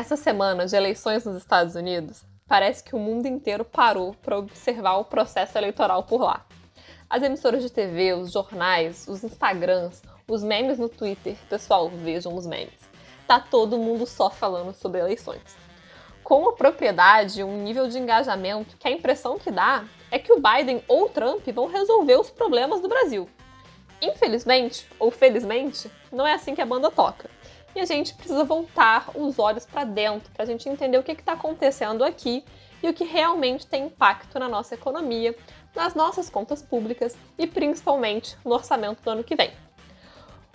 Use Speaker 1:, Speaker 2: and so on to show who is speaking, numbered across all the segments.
Speaker 1: Essa semana de eleições nos Estados Unidos, parece que o mundo inteiro parou para observar o processo eleitoral por lá. As emissoras de TV, os jornais, os Instagrams, os memes no Twitter, pessoal, vejam os memes. Tá todo mundo só falando sobre eleições. Com a propriedade, um nível de engajamento que a impressão que dá é que o Biden ou o Trump vão resolver os problemas do Brasil. Infelizmente, ou felizmente, não é assim que a banda toca e a gente precisa voltar os olhos para dentro para a gente entender o que está acontecendo aqui e o que realmente tem impacto na nossa economia, nas nossas contas públicas e principalmente no orçamento do ano que vem.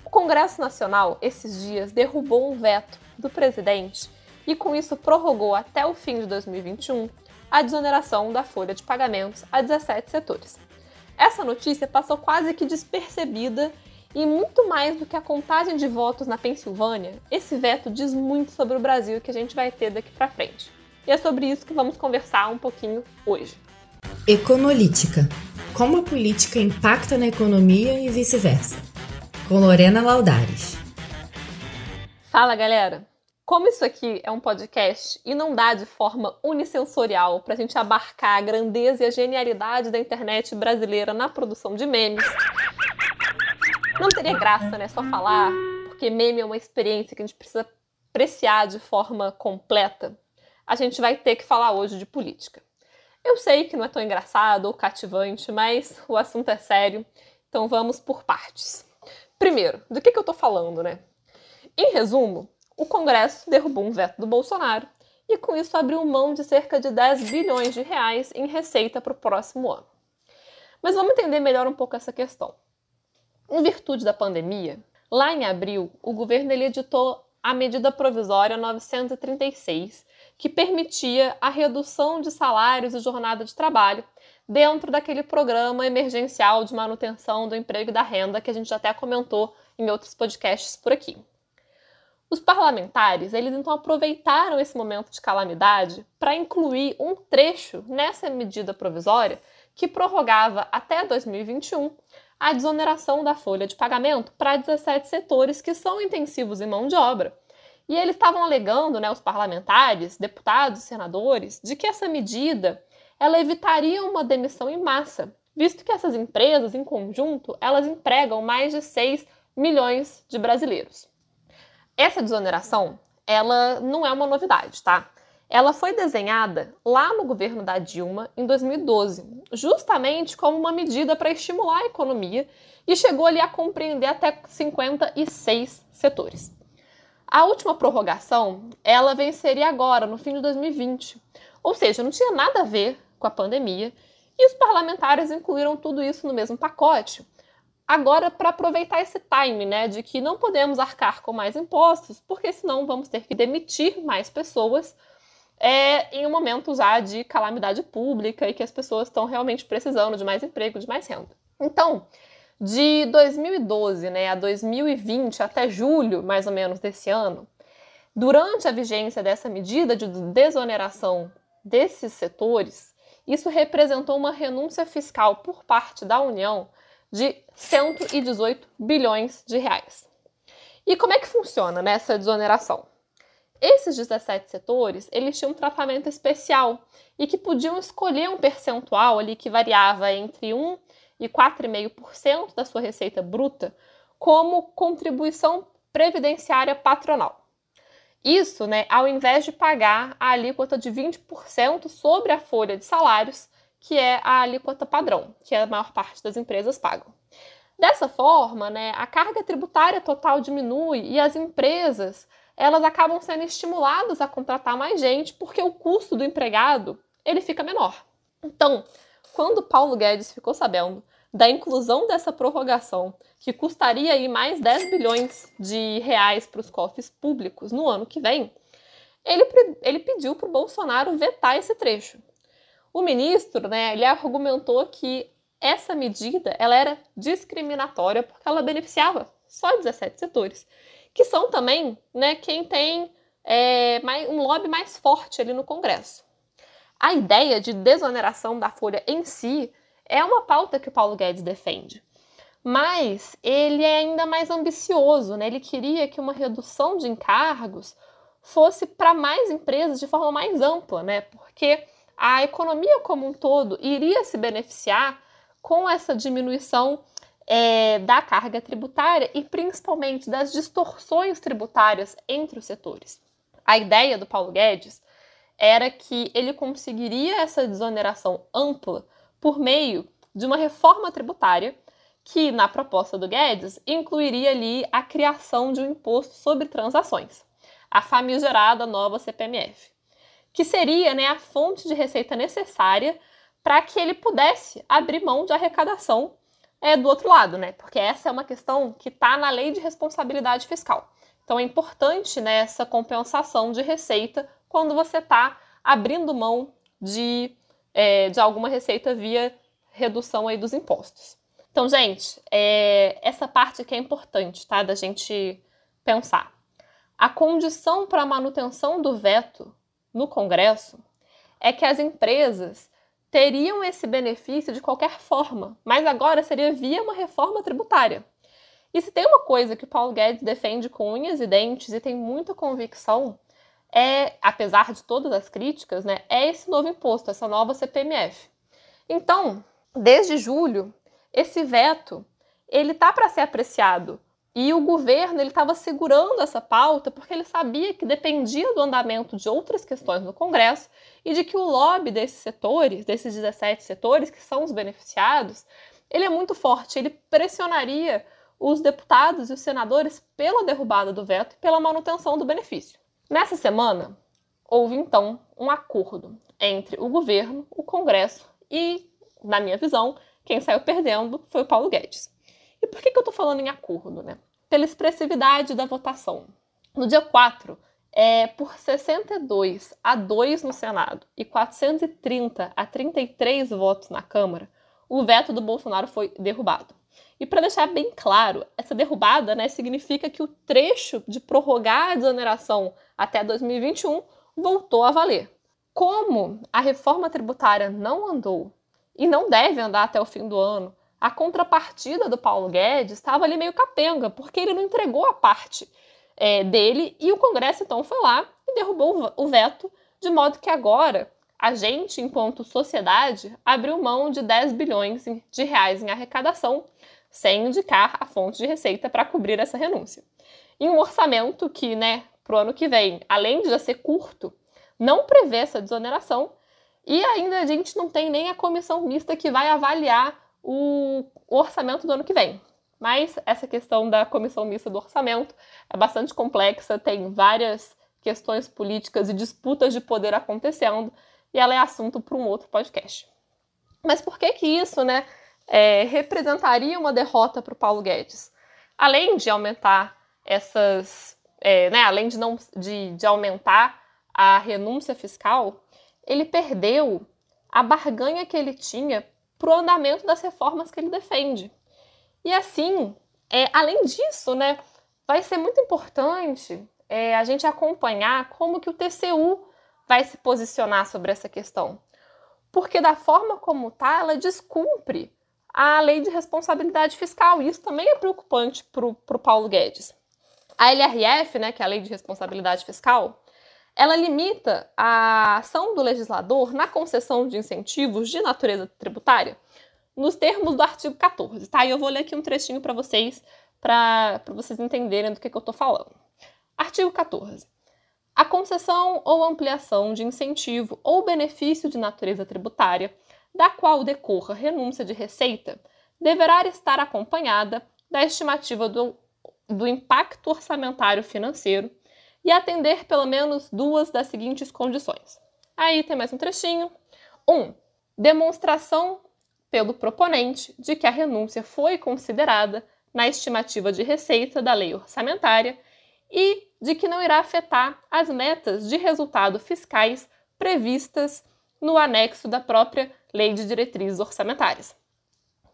Speaker 1: O Congresso Nacional, esses dias, derrubou um veto do presidente e, com isso, prorrogou até o fim de 2021 a desoneração da folha de pagamentos a 17 setores. Essa notícia passou quase que despercebida e muito mais do que a contagem de votos na Pensilvânia, esse veto diz muito sobre o Brasil que a gente vai ter daqui para frente. E é sobre isso que vamos conversar um pouquinho hoje.
Speaker 2: Econolítica. Como a política impacta na economia e vice-versa. Com Lorena Laudares.
Speaker 1: Fala, galera! Como isso aqui é um podcast e não dá de forma unisensorial para a gente abarcar a grandeza e a genialidade da internet brasileira na produção de memes, não teria graça, né? Só falar, porque meme é uma experiência que a gente precisa apreciar de forma completa. A gente vai ter que falar hoje de política. Eu sei que não é tão engraçado ou cativante, mas o assunto é sério, então vamos por partes. Primeiro, do que, que eu tô falando, né? Em resumo, o Congresso derrubou um veto do Bolsonaro e com isso abriu mão de cerca de 10 bilhões de reais em receita para o próximo ano. Mas vamos entender melhor um pouco essa questão. Em virtude da pandemia, lá em abril, o governo editou a medida provisória 936, que permitia a redução de salários e jornada de trabalho dentro daquele programa emergencial de manutenção do emprego e da renda que a gente até comentou em outros podcasts por aqui. Os parlamentares, eles então aproveitaram esse momento de calamidade para incluir um trecho nessa medida provisória que prorrogava até 2021 a desoneração da folha de pagamento para 17 setores que são intensivos em mão de obra. E eles estavam alegando, né, os parlamentares, deputados, senadores, de que essa medida ela evitaria uma demissão em massa, visto que essas empresas, em conjunto, elas empregam mais de 6 milhões de brasileiros. Essa desoneração, ela não é uma novidade, tá? Ela foi desenhada lá no governo da Dilma em 2012, justamente como uma medida para estimular a economia e chegou ali a compreender até 56 setores. A última prorrogação, ela venceria agora, no fim de 2020. Ou seja, não tinha nada a ver com a pandemia e os parlamentares incluíram tudo isso no mesmo pacote. Agora, para aproveitar esse time, né, de que não podemos arcar com mais impostos, porque senão vamos ter que demitir mais pessoas é, em um momento já de calamidade pública e que as pessoas estão realmente precisando de mais emprego, de mais renda. Então, de 2012 né, a 2020, até julho mais ou menos desse ano, durante a vigência dessa medida de desoneração desses setores, isso representou uma renúncia fiscal por parte da União de 118 bilhões de reais. E como é que funciona né, desoneração? Esses 17 setores, eles tinham um tratamento especial e que podiam escolher um percentual ali que variava entre 1 e 4,5% da sua receita bruta como contribuição previdenciária patronal. Isso, né, ao invés de pagar a alíquota de 20% sobre a folha de salários, que é a alíquota padrão, que a maior parte das empresas pagam. Dessa forma, né, a carga tributária total diminui e as empresas elas acabam sendo estimuladas a contratar mais gente porque o custo do empregado ele fica menor. Então, quando Paulo Guedes ficou sabendo da inclusão dessa prorrogação, que custaria aí mais 10 bilhões de reais para os cofres públicos no ano que vem, ele, ele pediu para o Bolsonaro vetar esse trecho. O ministro, né, ele argumentou que essa medida ela era discriminatória porque ela beneficiava só 17 setores que são também né, quem tem é, mais, um lobby mais forte ali no Congresso. A ideia de desoneração da folha em si é uma pauta que o Paulo Guedes defende. Mas ele é ainda mais ambicioso, né? Ele queria que uma redução de encargos fosse para mais empresas de forma mais ampla, né? Porque a economia como um todo iria se beneficiar com essa diminuição é, da carga tributária e principalmente das distorções tributárias entre os setores. A ideia do Paulo Guedes era que ele conseguiria essa desoneração ampla por meio de uma reforma tributária que, na proposta do Guedes, incluiria ali a criação de um imposto sobre transações, a famigerada nova CPMF, que seria né, a fonte de receita necessária para que ele pudesse abrir mão de arrecadação é, do outro lado, né? Porque essa é uma questão que está na lei de responsabilidade fiscal. Então é importante né, essa compensação de receita quando você está abrindo mão de, é, de alguma receita via redução aí dos impostos. Então, gente, é, essa parte aqui é importante, tá? Da gente pensar. A condição para a manutenção do veto no Congresso é que as empresas teriam esse benefício de qualquer forma, mas agora seria via uma reforma tributária. E se tem uma coisa que o Paulo Guedes defende com unhas e dentes e tem muita convicção, é, apesar de todas as críticas, né, é esse novo imposto, essa nova CPMF. Então, desde julho, esse veto ele tá para ser apreciado e o governo ele estava segurando essa pauta porque ele sabia que dependia do andamento de outras questões no Congresso e de que o lobby desses setores, desses 17 setores que são os beneficiados, ele é muito forte, ele pressionaria os deputados e os senadores pela derrubada do veto e pela manutenção do benefício. Nessa semana, houve então um acordo entre o governo, o Congresso e, na minha visão, quem saiu perdendo foi o Paulo Guedes. E por que, que eu estou falando em acordo? Né? Pela expressividade da votação. No dia 4, é, por 62 a 2 no Senado e 430 a 33 votos na Câmara, o veto do Bolsonaro foi derrubado. E para deixar bem claro, essa derrubada né, significa que o trecho de prorrogar a desoneração até 2021 voltou a valer. Como a reforma tributária não andou e não deve andar até o fim do ano, a contrapartida do Paulo Guedes estava ali meio capenga, porque ele não entregou a parte é, dele e o Congresso então foi lá e derrubou o veto, de modo que agora a gente, enquanto sociedade, abriu mão de 10 bilhões de reais em arrecadação, sem indicar a fonte de receita para cobrir essa renúncia. Em um orçamento que, né, para o ano que vem, além de já ser curto, não prevê essa desoneração e ainda a gente não tem nem a comissão mista que vai avaliar o, orçamento do ano que vem. Mas essa questão da comissão mista do orçamento é bastante complexa, tem várias questões políticas e disputas de poder acontecendo, e ela é assunto para um outro podcast. Mas por que que isso, né, é, representaria uma derrota para o Paulo Guedes? Além de aumentar essas, é, né, além de não de, de aumentar a renúncia fiscal, ele perdeu a barganha que ele tinha para o andamento das reformas que ele defende. E assim, é, além disso, né, vai ser muito importante é, a gente acompanhar como que o TCU vai se posicionar sobre essa questão. Porque da forma como está, ela descumpre a lei de responsabilidade fiscal. E isso também é preocupante para o Paulo Guedes. A LRF, né, que é a lei de responsabilidade fiscal, ela limita a ação do legislador na concessão de incentivos de natureza tributária nos termos do artigo 14, tá? E eu vou ler aqui um trechinho para vocês, para vocês entenderem do que, que eu estou falando. Artigo 14. A concessão ou ampliação de incentivo ou benefício de natureza tributária, da qual decorra renúncia de receita, deverá estar acompanhada da estimativa do, do impacto orçamentário financeiro e atender pelo menos duas das seguintes condições. Aí tem mais um trechinho. 1. Um, demonstração pelo proponente de que a renúncia foi considerada na estimativa de receita da lei orçamentária e de que não irá afetar as metas de resultado fiscais previstas no anexo da própria Lei de Diretrizes Orçamentárias.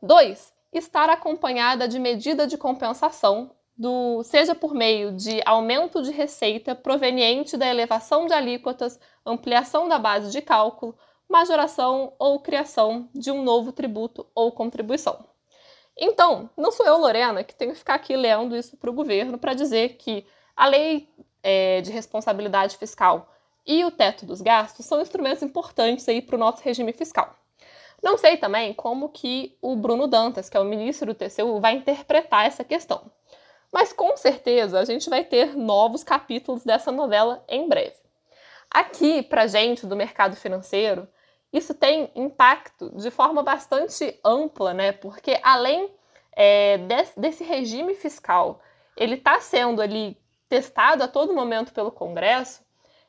Speaker 1: 2. Estar acompanhada de medida de compensação do, seja por meio de aumento de receita proveniente da elevação de alíquotas, ampliação da base de cálculo, majoração ou criação de um novo tributo ou contribuição. Então, não sou eu, Lorena, que tenho que ficar aqui lendo isso para o governo para dizer que a lei é, de responsabilidade fiscal e o teto dos gastos são instrumentos importantes aí para o nosso regime fiscal. Não sei também como que o Bruno Dantas, que é o ministro do TCU, vai interpretar essa questão. Mas com certeza a gente vai ter novos capítulos dessa novela em breve. Aqui, para gente do mercado financeiro, isso tem impacto de forma bastante ampla, né? Porque além é, desse, desse regime fiscal, ele está sendo ali testado a todo momento pelo Congresso,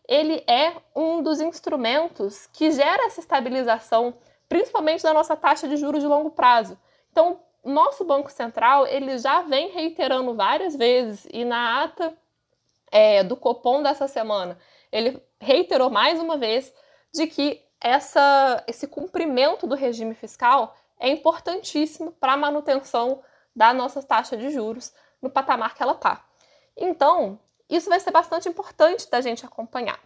Speaker 1: ele é um dos instrumentos que gera essa estabilização, principalmente da nossa taxa de juros de longo prazo. Então, nosso Banco Central ele já vem reiterando várias vezes e na ata é, do Copom dessa semana ele reiterou mais uma vez de que essa, esse cumprimento do regime fiscal é importantíssimo para a manutenção da nossa taxa de juros no patamar que ela está. Então, isso vai ser bastante importante da gente acompanhar.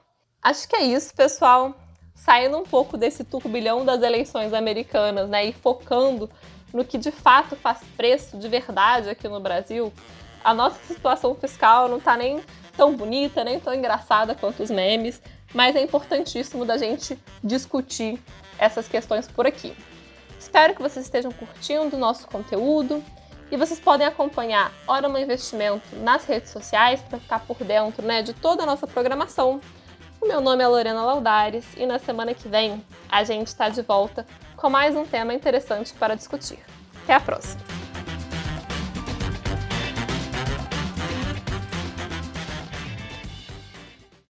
Speaker 1: Acho que é isso, pessoal. Saindo um pouco desse turbilhão das eleições americanas, né, e focando no que de fato faz preço de verdade aqui no Brasil, a nossa situação fiscal não está nem tão bonita, nem tão engraçada quanto os memes, mas é importantíssimo da gente discutir essas questões por aqui. Espero que vocês estejam curtindo o nosso conteúdo e vocês podem acompanhar Orama Investimento nas redes sociais para ficar por dentro né, de toda a nossa programação. O meu nome é Lorena Laudares e na semana que vem a gente está de volta com mais um tema interessante para discutir. Até a próxima!